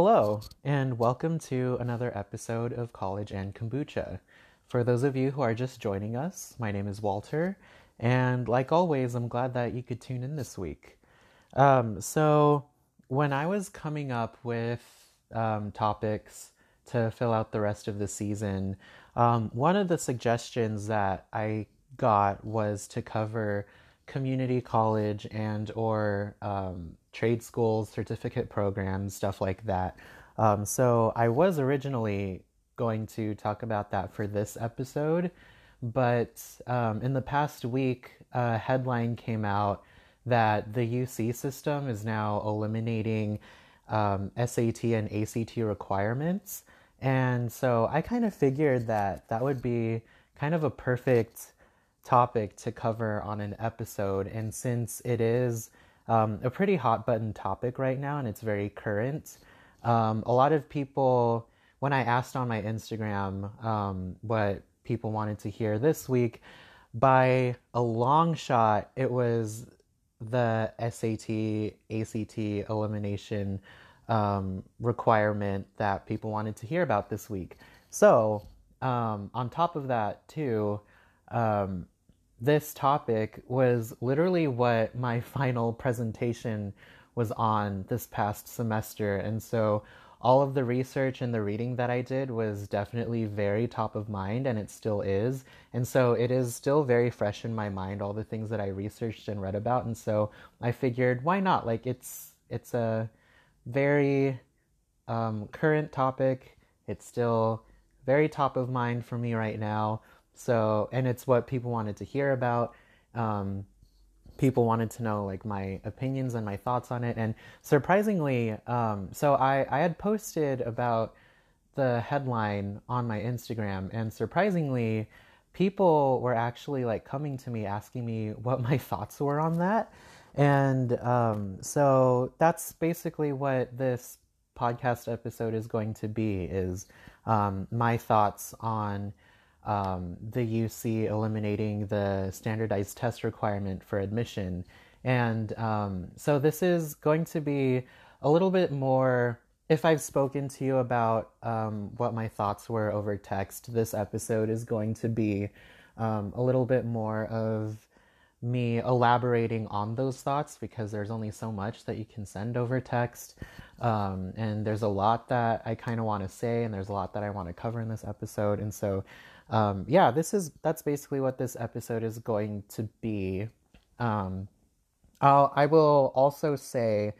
Hello, and welcome to another episode of College and Kombucha. For those of you who are just joining us, my name is Walter, and like always, I'm glad that you could tune in this week. Um, so, when I was coming up with um, topics to fill out the rest of the season, um, one of the suggestions that I got was to cover community college and or um, trade schools, certificate programs, stuff like that. Um, so I was originally going to talk about that for this episode, but um, in the past week, a headline came out that the UC system is now eliminating um, SAT and ACT requirements. And so I kind of figured that that would be kind of a perfect topic to cover on an episode. And since it is um, a pretty hot button topic right now and it's very current, um, a lot of people, when I asked on my Instagram um, what people wanted to hear this week, by a long shot, it was the SAT, ACT elimination um, requirement that people wanted to hear about this week. So, um, on top of that, too, um, this topic was literally what my final presentation was on this past semester. And so, all of the research and the reading that I did was definitely very top of mind, and it still is. And so, it is still very fresh in my mind, all the things that I researched and read about. And so, I figured, why not? Like, it's it's a very um, current topic. It's still very top of mind for me right now. So, and it's what people wanted to hear about. Um, people wanted to know like my opinions and my thoughts on it. And surprisingly, um, so I, I had posted about the headline on my Instagram, and surprisingly, people were actually like coming to me asking me what my thoughts were on that. And um, so that's basically what this podcast episode is going to be is um, my thoughts on um, the UC eliminating the standardized test requirement for admission. And um, so this is going to be a little bit more. If I've spoken to you about um, what my thoughts were over text, this episode is going to be um, a little bit more of me elaborating on those thoughts because there's only so much that you can send over text. Um, and there's a lot that I kind of want to say, and there's a lot that I want to cover in this episode. And so, um, yeah, this is that's basically what this episode is going to be. Um, I'll, I will also say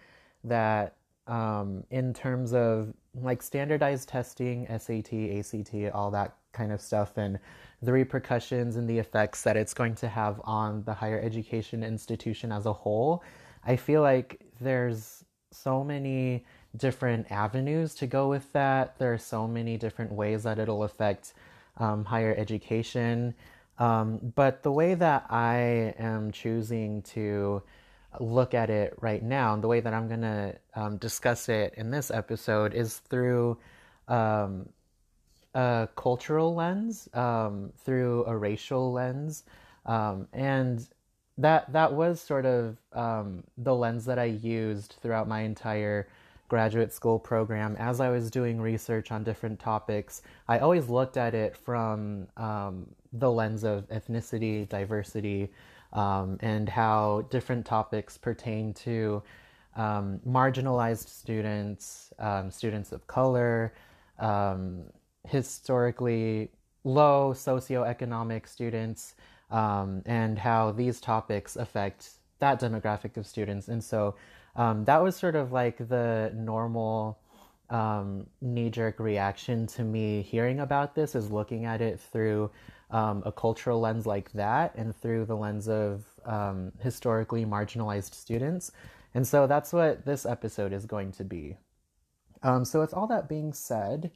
that um, in terms of like standardized testing, SAT, ACT, all that kind of stuff, and the repercussions and the effects that it's going to have on the higher education institution as a whole, I feel like there's so many different avenues to go with that. There are so many different ways that it'll affect um, higher education. Um, but the way that I am choosing to look at it right now, and the way that I'm going to um, discuss it in this episode is through um, a cultural lens, um, through a racial lens, um, and that that was sort of um, the lens that I used throughout my entire graduate school program as I was doing research on different topics. I always looked at it from um, the lens of ethnicity, diversity, um, and how different topics pertain to um, marginalized students, students of color, um, historically low socioeconomic students um, and how these topics affect that demographic of students. And so um, that was sort of like the normal um, knee jerk reaction to me hearing about this is looking at it through um, a cultural lens like that and through the lens of um, historically marginalized students. And so that's what this episode is going to be. Um, so, with all that being said,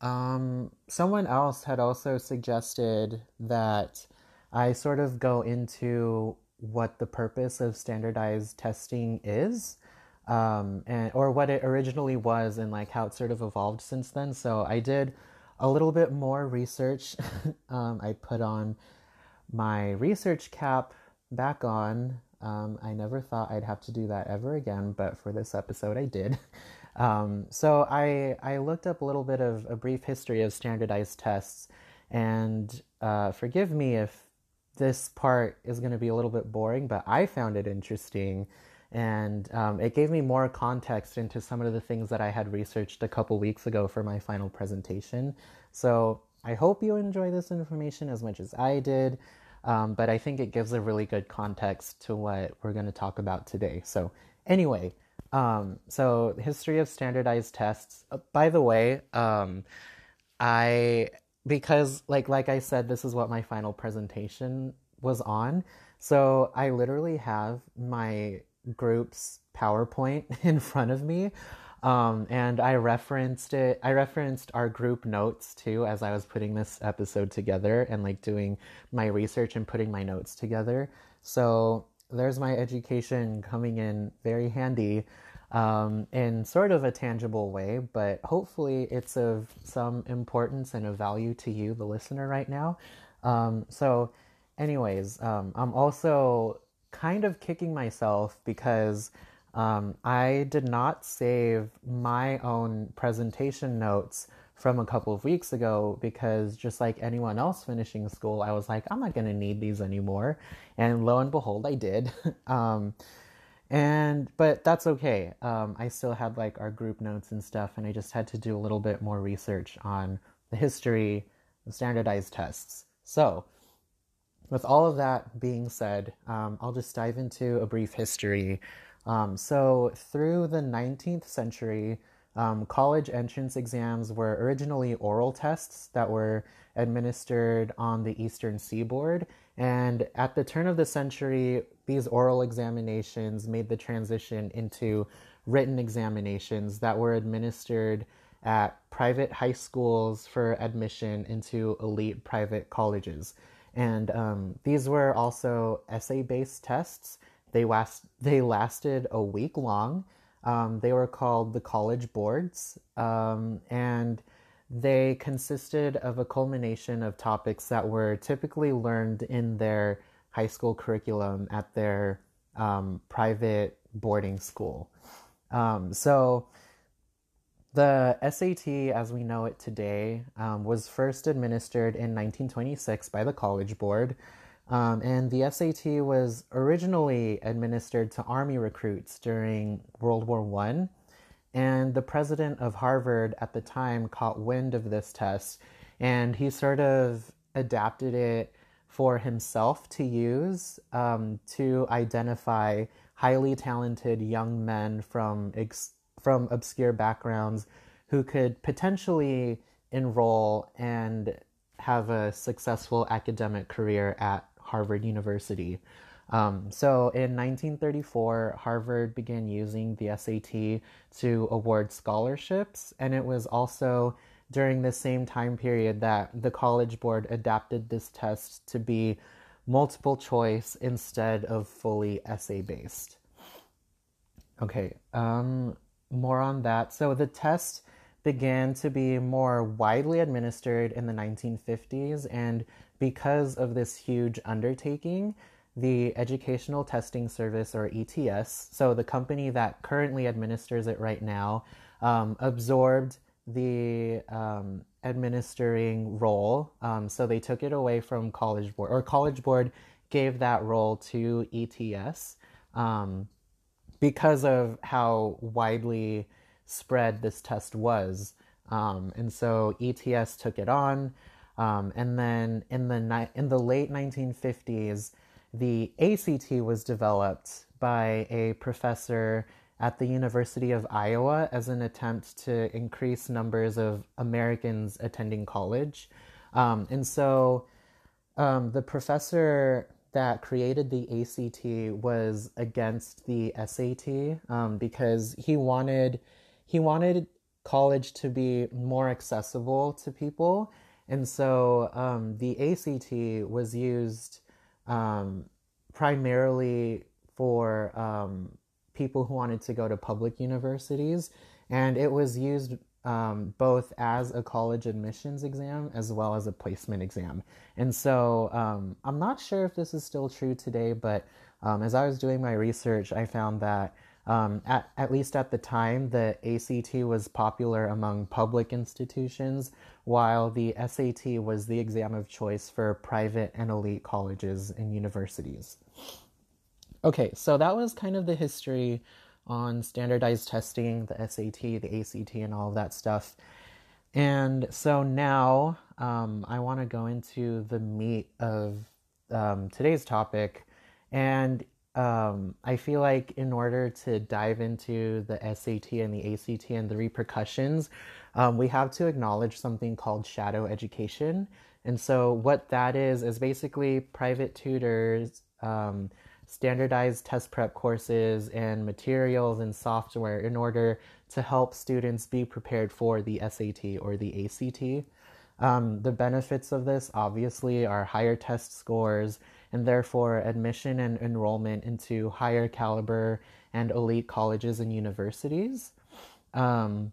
um, someone else had also suggested that I sort of go into what the purpose of standardized testing is, um, and or what it originally was, and like how it sort of evolved since then. So I did a little bit more research. um, I put on my research cap back on. Um, I never thought I'd have to do that ever again, but for this episode, I did. Um, so I I looked up a little bit of a brief history of standardized tests, and uh, forgive me if this part is going to be a little bit boring, but I found it interesting, and um, it gave me more context into some of the things that I had researched a couple weeks ago for my final presentation. So I hope you enjoy this information as much as I did. Um, but I think it gives a really good context to what we're going to talk about today. So, anyway, um, so history of standardized tests. Uh, by the way, um, I because like like I said, this is what my final presentation was on. So I literally have my group's PowerPoint in front of me. Um, and I referenced it. I referenced our group notes too as I was putting this episode together and like doing my research and putting my notes together. So there's my education coming in very handy um, in sort of a tangible way, but hopefully it's of some importance and of value to you, the listener, right now. Um, so, anyways, um, I'm also kind of kicking myself because um, I did not save my own presentation notes from a couple of weeks ago because just like anyone else finishing school, I was like, I'm not going to need these anymore. And lo and behold, I did. and but that's okay. Um, I still had like our group notes and stuff, and I just had to do a little bit more research on the history of standardized tests. So, with all of that being said, um, I'll just dive into a brief history um, so, through the 19th century, um, college entrance exams were originally oral tests that were administered on the eastern seaboard. And at the turn of the century, these oral examinations made the transition into written examinations that were administered at private high schools for admission into elite private colleges. And um, these were also essay based tests they last they lasted a week long. Um, they were called the college boards, um, and they consisted of a culmination of topics that were typically learned in their high school curriculum at their um, private boarding school. Um, so, the SAT, as we know it today, um, was first administered in 1926 by the College Board. Um, and the SAT was originally administered to Army recruits during World War One, and the president of Harvard at the time caught wind of this test, and he sort of adapted it for himself to use um, to identify highly talented young men from ex- from obscure backgrounds who could potentially enroll and have a successful academic career at Harvard University. Um, so in 1934, Harvard began using the SAT to award scholarships, and it was also during the same time period that the College Board adapted this test to be multiple choice instead of fully essay based. Okay, um, more on that. So the test began to be more widely administered in the 1950s and because of this huge undertaking, the Educational Testing Service, or ETS, so the company that currently administers it right now, um, absorbed the um, administering role. Um, so they took it away from College Board, or College Board gave that role to ETS um, because of how widely spread this test was. Um, and so ETS took it on. Um, and then in the ni- in the late 1950s, the ACT was developed by a professor at the University of Iowa as an attempt to increase numbers of Americans attending college. Um, and so um, the professor that created the ACT was against the SAT um, because he wanted he wanted college to be more accessible to people and so um, the ACT was used um, primarily for um, people who wanted to go to public universities, and it was used um, both as a college admissions exam as well as a placement exam. And so um, I'm not sure if this is still true today, but um, as I was doing my research, I found that Um, at, at least at the time, the ACT was popular among public institutions, while the SAT was the exam of choice for private and elite colleges and universities. Okay, so that was kind of the history on standardized testing, the SAT, the ACT, and all of that stuff. And so now um, I want to go into the meat of um, today's topic. And um, I feel like in order to dive into the SAT and the ACT and the repercussions, um, we have to acknowledge something called shadow education. And so, what that is, is basically private tutors, um, standardized test prep courses, and materials and software in order to help students be prepared for the SAT or the ACT. Um, the benefits of this obviously are higher test scores and therefore admission and enrollment into higher caliber and elite colleges and universities. Um,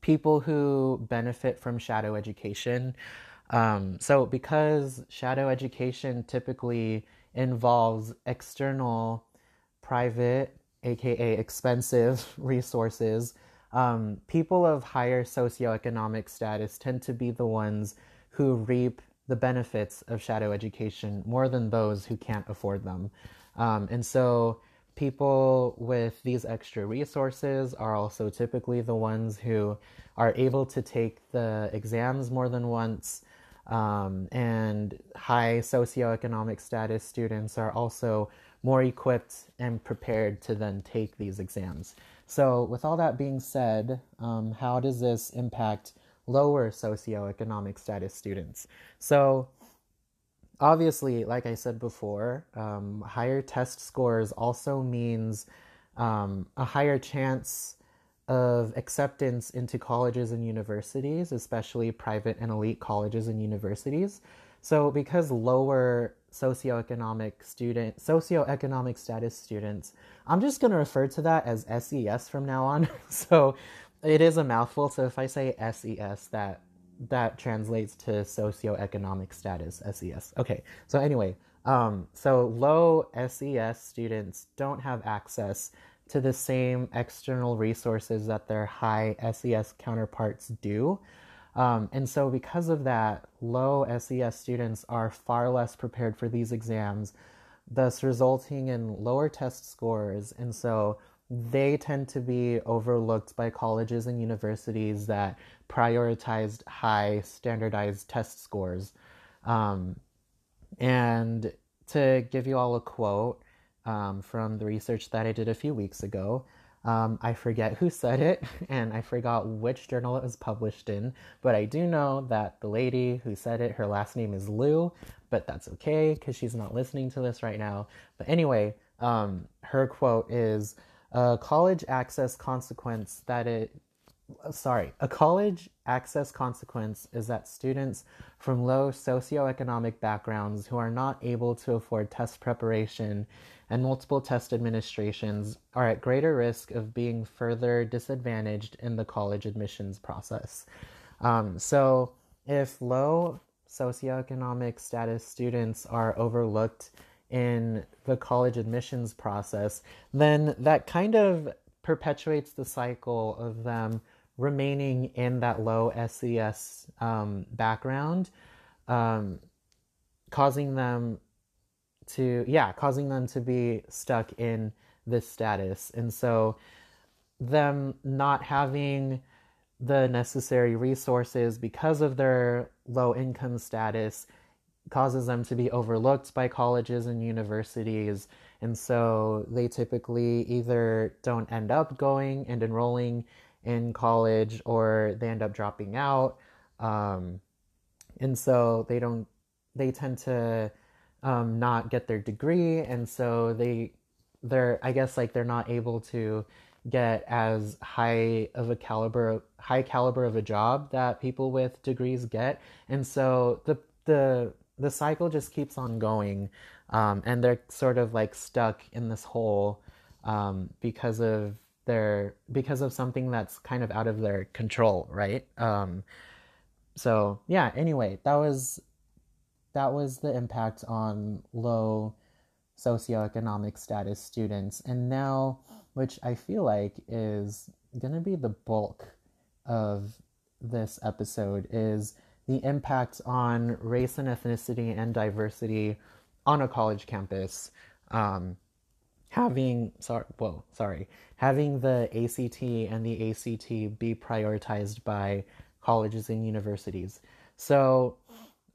people who benefit from shadow education. Um, so, because shadow education typically involves external, private, aka expensive resources, um, people of higher socioeconomic status tend to be the ones who reap the benefits of shadow education more than those who can't afford them. Um, and so, people with these extra resources are also typically the ones who are able to take the exams more than once. Um, and high socioeconomic status students are also more equipped and prepared to then take these exams. So, with all that being said, um, how does this impact lower socioeconomic status students? So, obviously, like I said before, um, higher test scores also means um, a higher chance of acceptance into colleges and universities, especially private and elite colleges and universities. So, because lower socioeconomic student socioeconomic status students. I'm just going to refer to that as SES from now on. so it is a mouthful. So if I say SES, that that translates to socioeconomic status SES. Okay. So anyway, um, so low SES students don't have access to the same external resources that their high SES counterparts do. Um, and so, because of that, low SES students are far less prepared for these exams, thus resulting in lower test scores. And so, they tend to be overlooked by colleges and universities that prioritized high standardized test scores. Um, and to give you all a quote um, from the research that I did a few weeks ago, um, I forget who said it and I forgot which journal it was published in, but I do know that the lady who said it, her last name is Lou, but that's okay because she's not listening to this right now. But anyway, um, her quote is a college access consequence that it sorry, a college access consequence is that students from low socioeconomic backgrounds who are not able to afford test preparation and multiple test administrations are at greater risk of being further disadvantaged in the college admissions process. Um, so, if low socioeconomic status students are overlooked in the college admissions process, then that kind of perpetuates the cycle of them remaining in that low SES um, background, um, causing them to, yeah, causing them to be stuck in this status. And so, them not having the necessary resources because of their low income status causes them to be overlooked by colleges and universities. And so they typically either don't end up going and enrolling in college or they end up dropping out. Um, and so they don't, they tend to um, not get their degree. And so they, they're, I guess, like they're not able to get as high of a caliber high caliber of a job that people with degrees get and so the the the cycle just keeps on going um, and they're sort of like stuck in this hole um, because of their because of something that's kind of out of their control, right? Um, so yeah. Anyway, that was that was the impact on low socioeconomic status students, and now which I feel like is going to be the bulk of this episode, is the impact on race and ethnicity and diversity on a college campus. Um, having sorry, well, sorry, having the ACT and the ACT be prioritized by colleges and universities. So,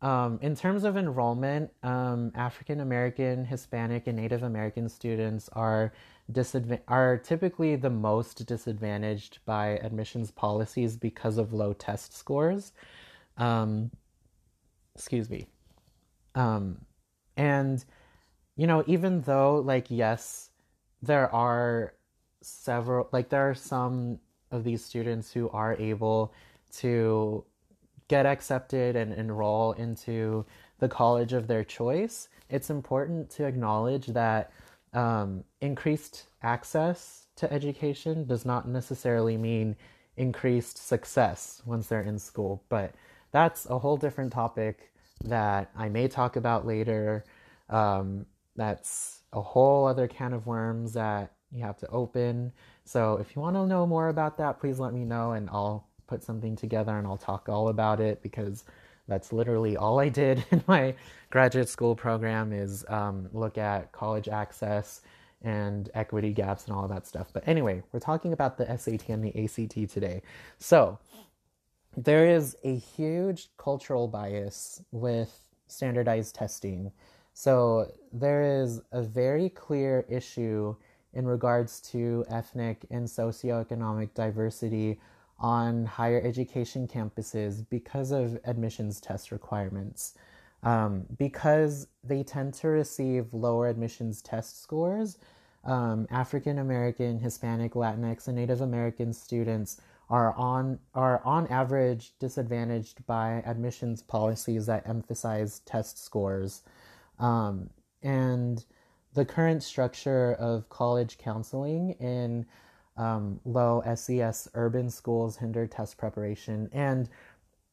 um, in terms of enrollment, um, African American, Hispanic, and Native American students are disadva- are typically the most disadvantaged by admissions policies because of low test scores. Um, excuse me. Um, and you know, even though like yes, there are several like there are some of these students who are able to get accepted and enroll into the college of their choice, it's important to acknowledge that um, increased access to education does not necessarily mean increased success once they're in school. But that's a whole different topic that I may talk about later. Um, that's a whole other can of worms that you have to open. So if you want to know more about that, please let me know and I'll put something together and I'll talk all about it because that's literally all I did in my graduate school program is um, look at college access and equity gaps and all of that stuff. But anyway, we're talking about the SAT and the ACT today. So there is a huge cultural bias with standardized testing. So there is a very clear issue in regards to ethnic and socioeconomic diversity on higher education campuses because of admissions test requirements. Um, because they tend to receive lower admissions test scores, um, African American, Hispanic, Latinx, and Native American students are on are on average disadvantaged by admissions policies that emphasize test scores, um, and the current structure of college counseling in um, low SES urban schools hinder test preparation. And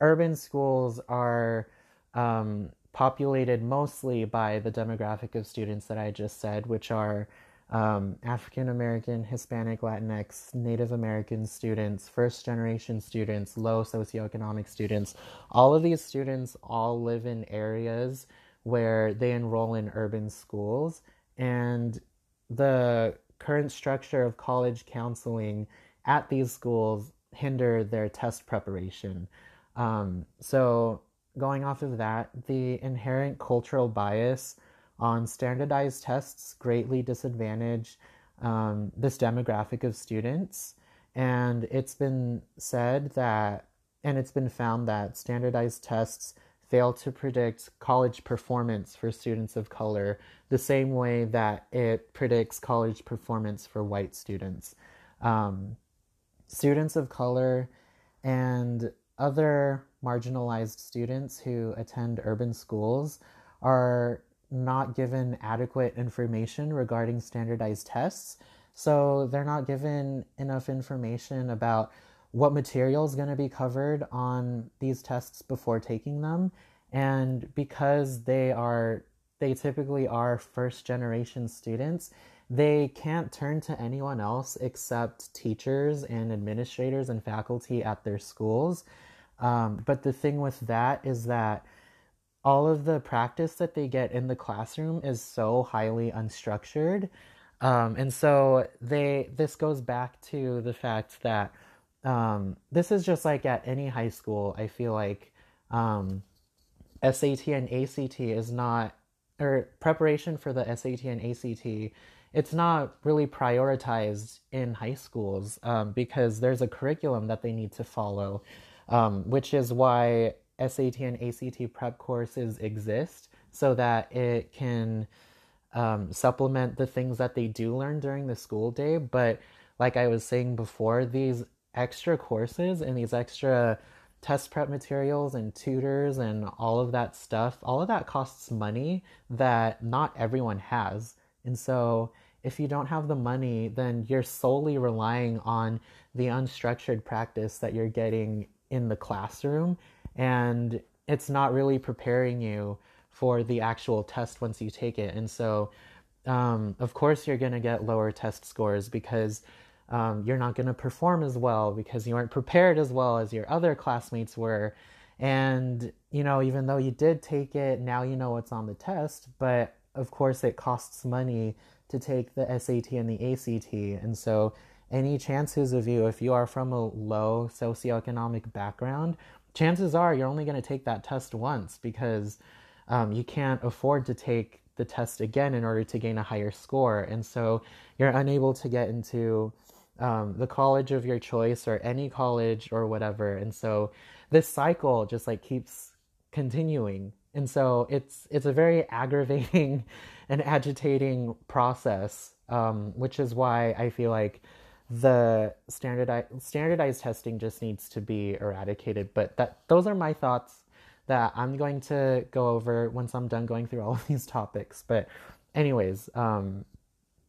urban schools are um, populated mostly by the demographic of students that I just said, which are um, African American, Hispanic, Latinx, Native American students, first generation students, low socioeconomic students. All of these students all live in areas where they enroll in urban schools. And the current structure of college counseling at these schools hinder their test preparation. Um, so, going off of that, the inherent cultural bias on standardized tests greatly disadvantage um, this demographic of students. And it's been said that, and it's been found that standardized tests fail to predict college performance for students of color the same way that it predicts college performance for white students. Um, students of color and other marginalized students who attend urban schools are not given adequate information regarding standardized tests. So they're not given enough information about what material is going to be covered on these tests before taking them. And because they are, they typically are first generation students, they can't turn to anyone else except teachers and administrators and faculty at their schools. Um, but the thing with that is that all of the practice that they get in the classroom is so highly unstructured. Um, and so they this goes back to the fact that um, this is just like at any high school. I feel like um, SAT and ACT is not, or preparation for the SAT and ACT, it's not really prioritized in high schools um, because there's a curriculum that they need to follow, um, which is why SAT and ACT prep courses exist so that it can um, supplement the things that they do learn during the school day. But like I was saying before, these extra courses and these extra test prep materials and tutors and all of that stuff, all of that costs money that not everyone has. And so if you don't have the money, then you're solely relying on the unstructured practice that you're getting in the classroom. And it's not really preparing you for the actual test once you take it. And so um, of course you're going to get lower test scores because um, you're not going to perform as well because you weren't prepared as well as your other classmates were. And, you know, even though you did take it, now you know what's on the test, but of course it costs money to take the SAT and the ACT. And so, any chances of you, if you are from a low socioeconomic background, chances are you're only going to take that test once because um, you can't afford to take the test again in order to gain a higher score. And so you're unable to get into um, the college of your choice or any college or whatever. And so this cycle just like keeps continuing. And so it's it's a very aggravating and agitating process, um, which is why I feel like the standardized standardized testing just needs to be eradicated. But that those are my thoughts that I'm going to go over once I'm done going through all of these topics. But anyways, um,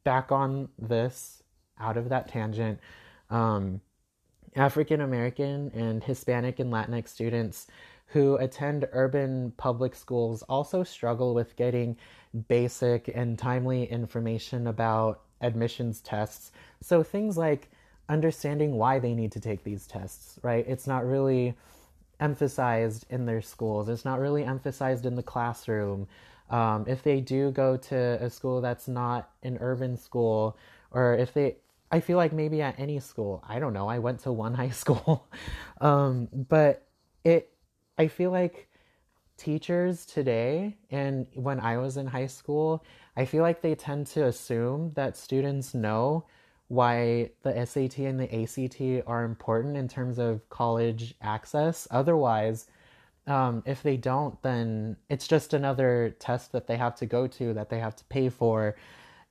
back on this, out of that tangent, um, African American and Hispanic and Latinx students who attend urban public schools also struggle with getting basic and timely information about admissions tests. So things like understanding why they need to take these tests, right? It's not really emphasized in their schools. It's not really emphasized in the classroom. Um, if they do go to a school that's not an urban school, or if they, I feel like maybe at any school, I don't know. I went to one high school, um, but it, I feel like teachers today and when I was in high school, I feel like they tend to assume that students know why the SAT and the ACT are important in terms of college access. Otherwise, um, if they don't, then it's just another test that they have to go to that they have to pay for.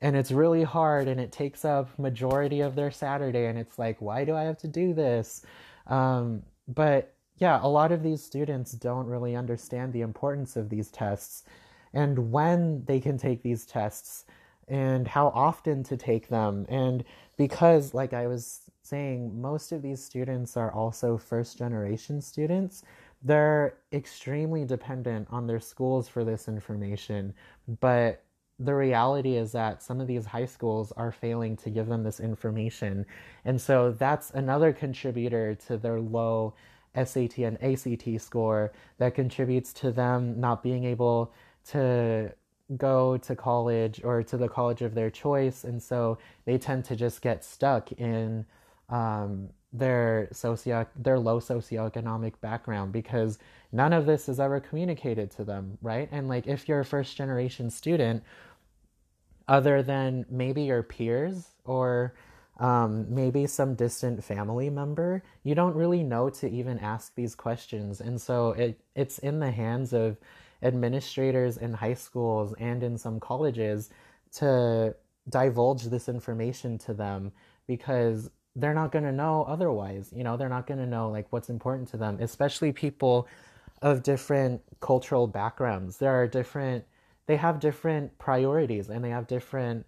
And it's really hard and it takes up majority of their Saturday. And it's like, why do I have to do this? Um, but yeah, a lot of these students don't really understand the importance of these tests and when they can take these tests and how often to take them. And because, like I was saying, most of these students are also first generation students, they're extremely dependent on their schools for this information. But the reality is that some of these high schools are failing to give them this information. And so that's another contributor to their low SAT and ACT score that contributes to them not being able to go to college or to the college of their choice, and so they tend to just get stuck in um, their socio their low socioeconomic background because none of this is ever communicated to them, right? And like if you're a first generation student, other than maybe your peers or um, maybe some distant family member, you don't really know to even ask these questions, and so it it's in the hands of administrators in high schools and in some colleges to divulge this information to them because they're not going to know otherwise. You know, they're not going to know like what's important to them, especially people of different cultural backgrounds. There are different, they have different priorities and they have different,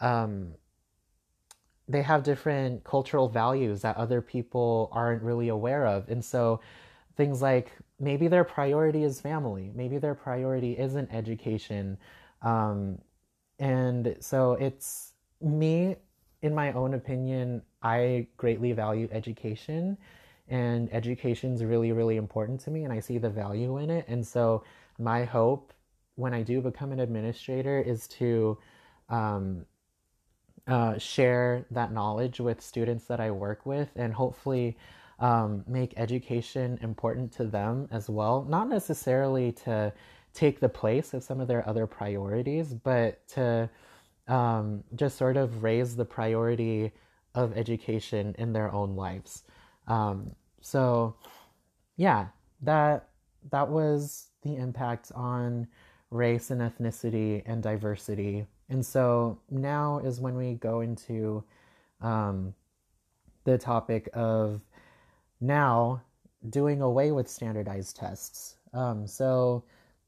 um, they have different cultural values that other people aren't really aware of. And so things like maybe their priority is family, maybe their priority isn't education. Um, and so it's me, in my own opinion, I greatly value education, and education is really, really important to me, and I see the value in it. And so, my hope when I do become an administrator is to um, uh, share that knowledge with students that I work with, and hopefully um, make education important to them as well. Not necessarily to take the place of some of their other priorities, but to um, just sort of raise the priority of education in their own lives. Um, so, yeah, that that was the impact on race and ethnicity and diversity. And so now is when we go into um, the topic of now doing away with standardized tests. Um, so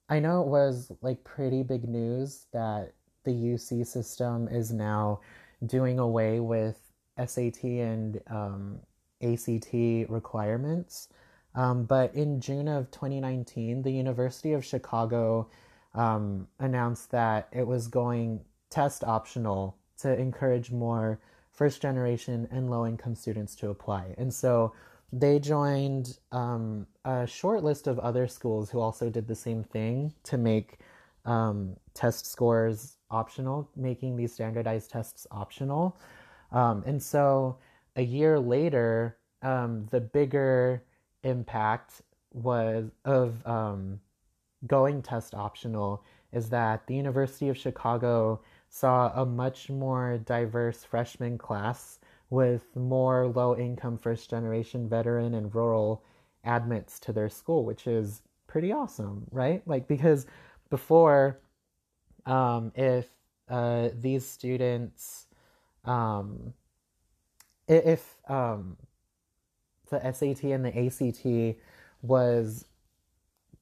I know it was like pretty big news that the UC system is now doing away with SAT and um, ACT requirements. Um, but in June of 2019, the University of Chicago um, announced that it was going test optional to encourage more first generation and low income students to apply. And so they joined um, a short list of other schools who also did the same thing to make um, test scores optional, making these standardized tests optional. Um, and so a year later, um, the bigger impact was of um, going test optional is that the University of Chicago saw a much more diverse freshman class with more low income first generation veteran and rural admits to their school, which is pretty awesome, right? Like, because before, um, if uh, these students, um, if um, the SAT and the ACT was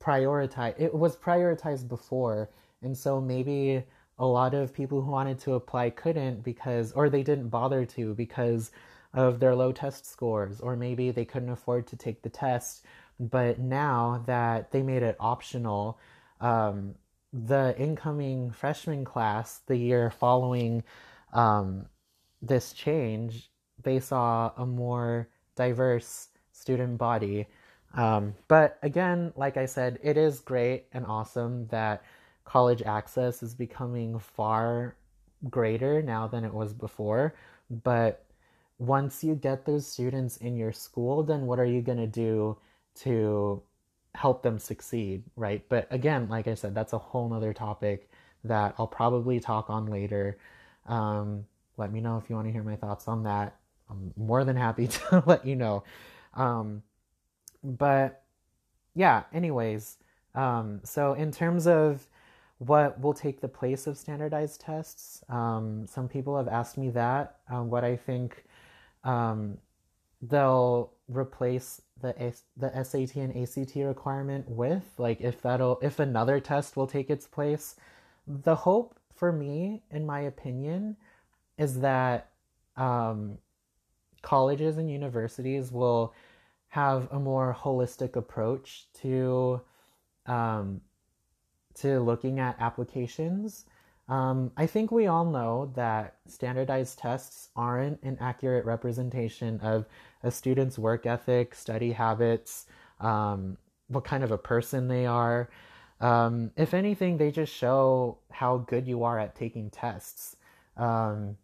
prioritized, it was prioritized before, and so maybe a lot of people who wanted to apply couldn't because, or they didn't bother to because of their low test scores, or maybe they couldn't afford to take the test. But now that they made it optional, um, the incoming freshman class the year following um, this change, they saw a more diverse student body. Um, but again, like I said, it is great and awesome that college access is becoming far greater now than it was before. But once you get those students in your school, then what are you going to do to help them succeed, right? But again, like I said, that's a whole nother topic that I'll probably talk on later. Um, let me know if you want to hear my thoughts on that. I'm more than happy to let you know. Um, but yeah, anyways, um, so in terms of what will take the place of standardized tests. Um, some people have asked me that. Um, what I think um, they'll replace the the SAT and ACT requirement with, like if that'll if another test will take its place. The hope for me, in my opinion, is that um, colleges and universities will have a more holistic approach to um, to looking at applications. Um, I think we all know that standardized tests aren't an accurate representation of a student's work ethic, study habits, um, what kind of a person they are. Um, if anything, they just show how good you are at taking tests. Um,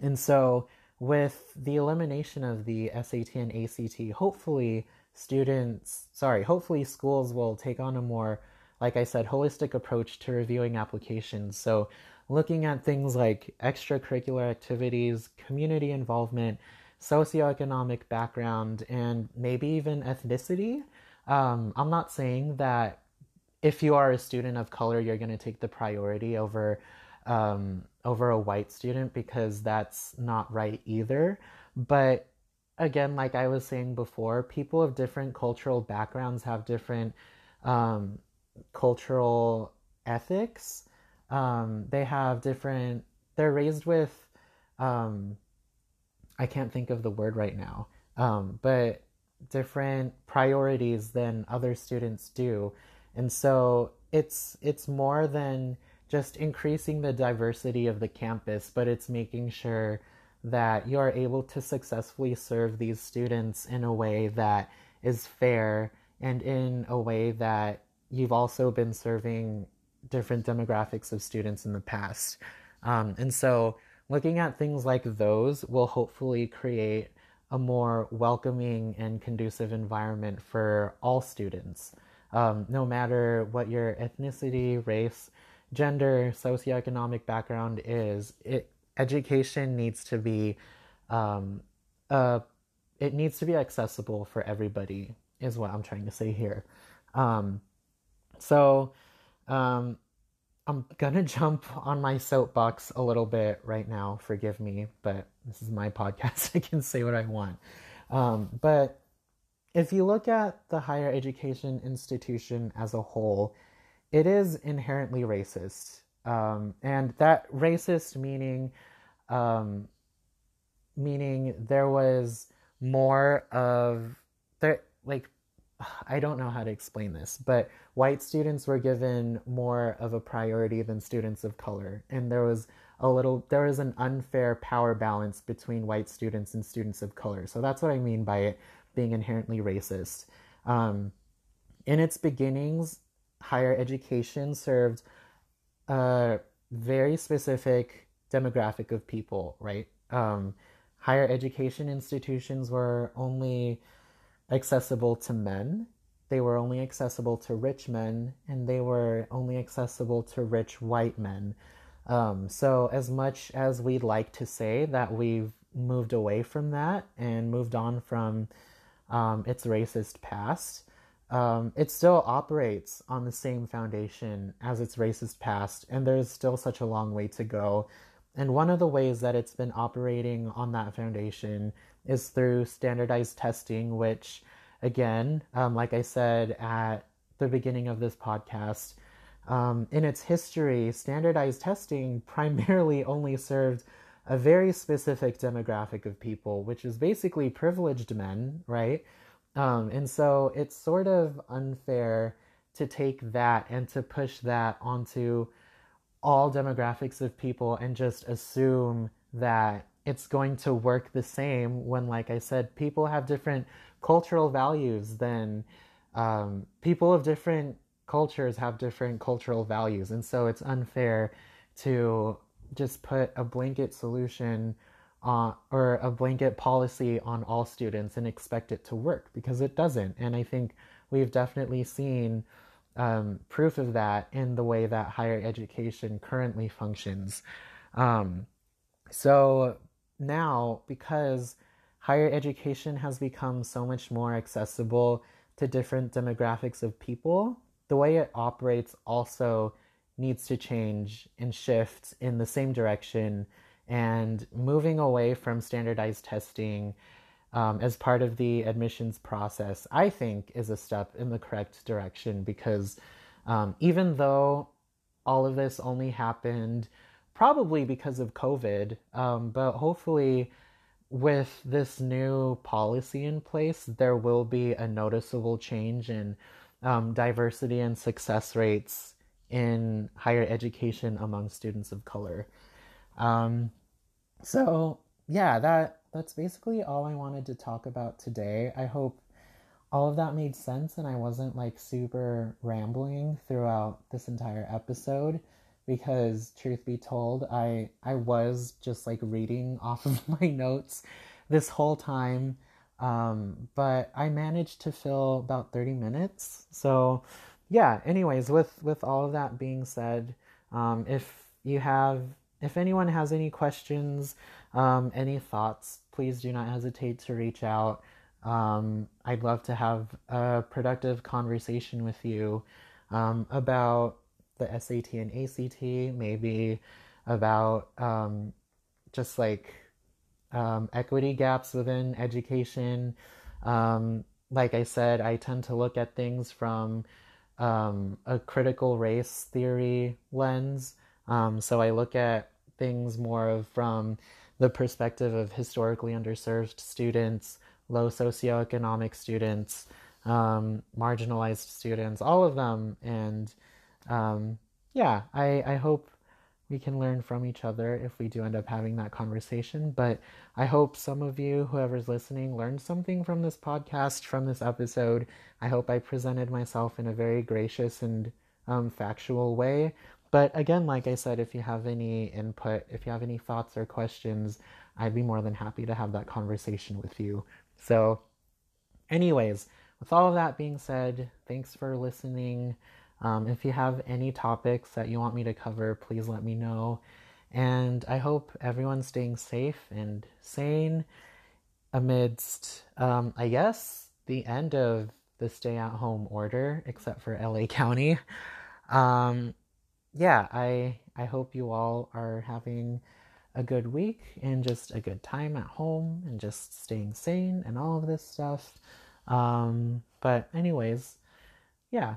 and so, with the elimination of the SAT and ACT, hopefully, students, sorry, hopefully, schools will take on a more like I said, holistic approach to reviewing applications. So, looking at things like extracurricular activities, community involvement, socioeconomic background, and maybe even ethnicity. Um, I'm not saying that if you are a student of color, you're going to take the priority over um, over a white student because that's not right either. But again, like I was saying before, people of different cultural backgrounds have different um, cultural ethics. Um, they have different. They're raised with. Um, I can't think of the word right now, um, but different priorities than other students do, and so it's it's more than just increasing the diversity of the campus, but it's making sure that you are able to successfully serve these students in a way that is fair and in a way that you've also been serving different demographics of students in the past. Um, and so, looking at things like those will hopefully create a more welcoming and conducive environment for all students, um, no matter what your ethnicity, race, gender, socioeconomic background is. It education needs to be, um, uh, it needs to be accessible for everybody. Is what I'm trying to say here. Um, so, um, I'm gonna jump on my soapbox a little bit right now. Forgive me, but this is my podcast. I can say what I want. Um, but if you look at the higher education institution as a whole, it is inherently racist. Um, and that racist meaning, um, meaning there was more of there, like I don't know how to explain this, but white students were given more of a priority than students of color. And there was a little there was an unfair power balance between white students and students of color. So that's what I mean by it being inherently racist. Um, in its beginnings, higher education served a very specific demographic of people, right? Um, higher education institutions were only accessible to men. They were only accessible to rich men, and they were only accessible to rich white men. Um, so, as much as we'd like to say that we've moved away from that and moved on from um, its racist past, um, it still operates on the same foundation as its racist past, and there's still such a long way to go. And one of the ways that it's been operating on that foundation is through standardized testing, which, again, um, like I said at the beginning of this podcast, um, in its history, standardized testing primarily only served a very specific demographic of people, which is basically privileged men, right? Um, and so it's sort of unfair to take that and to push that onto all demographics of people and just assume that it's going to work the same when, like I said, people have different cultural values than um, people of different cultures have different cultural values. And so it's unfair to just put a blanket solution uh, or a blanket policy on all students and expect it to work because it doesn't. And I think we've definitely seen um, proof of that in the way that higher education currently functions. Um, so now, because higher education has become so much more accessible to different demographics of people, the way it operates also needs to change and shift in the same direction. And moving away from standardized testing um, as part of the admissions process, I think, is a step in the correct direction because um, even though all of this only happened probably because of COVID, um, but hopefully with this new policy in place, there will be a noticeable change in um, diversity and success rates in higher education among students of color. Um, so yeah, that that's basically all I wanted to talk about today. I hope all of that made sense and I wasn't like super rambling throughout this entire episode because truth be told, I I was just like reading off of my notes this whole time. Um, but I managed to fill about 30 minutes. So yeah, anyways, with with all of that being said, um, if you have if anyone has any questions, um, any thoughts, please do not hesitate to reach out. Um, I'd love to have a productive conversation with you um, about the SAT and ACT, maybe about um, just like um, equity gaps within education. Um, like I said, I tend to look at things from a critical race theory lens. Um, so I look at things more of from the perspective of historically underserved students, low socioeconomic students, um, marginalized students, all of them. And um, yeah, I, I hope we can learn from each other if we do end up having that conversation. But I hope some of you, whoever's listening, learned something from this podcast, from this episode. I hope I presented myself in a very gracious and um, factual way. But again, like I said, if you have any input, if you have any thoughts or questions, I'd be more than happy to have that conversation with you. So, anyways, with all of that being said, thanks for listening. Um, if you have any topics that you want me to cover, please let me know. And I hope everyone's staying safe and sane amidst, um, I guess, the end of the stay at home order, except for LA County. Um, yeah, I I hope you all are having a good week and just a good time at home and just staying sane and all of this stuff. Um, but anyways, yeah,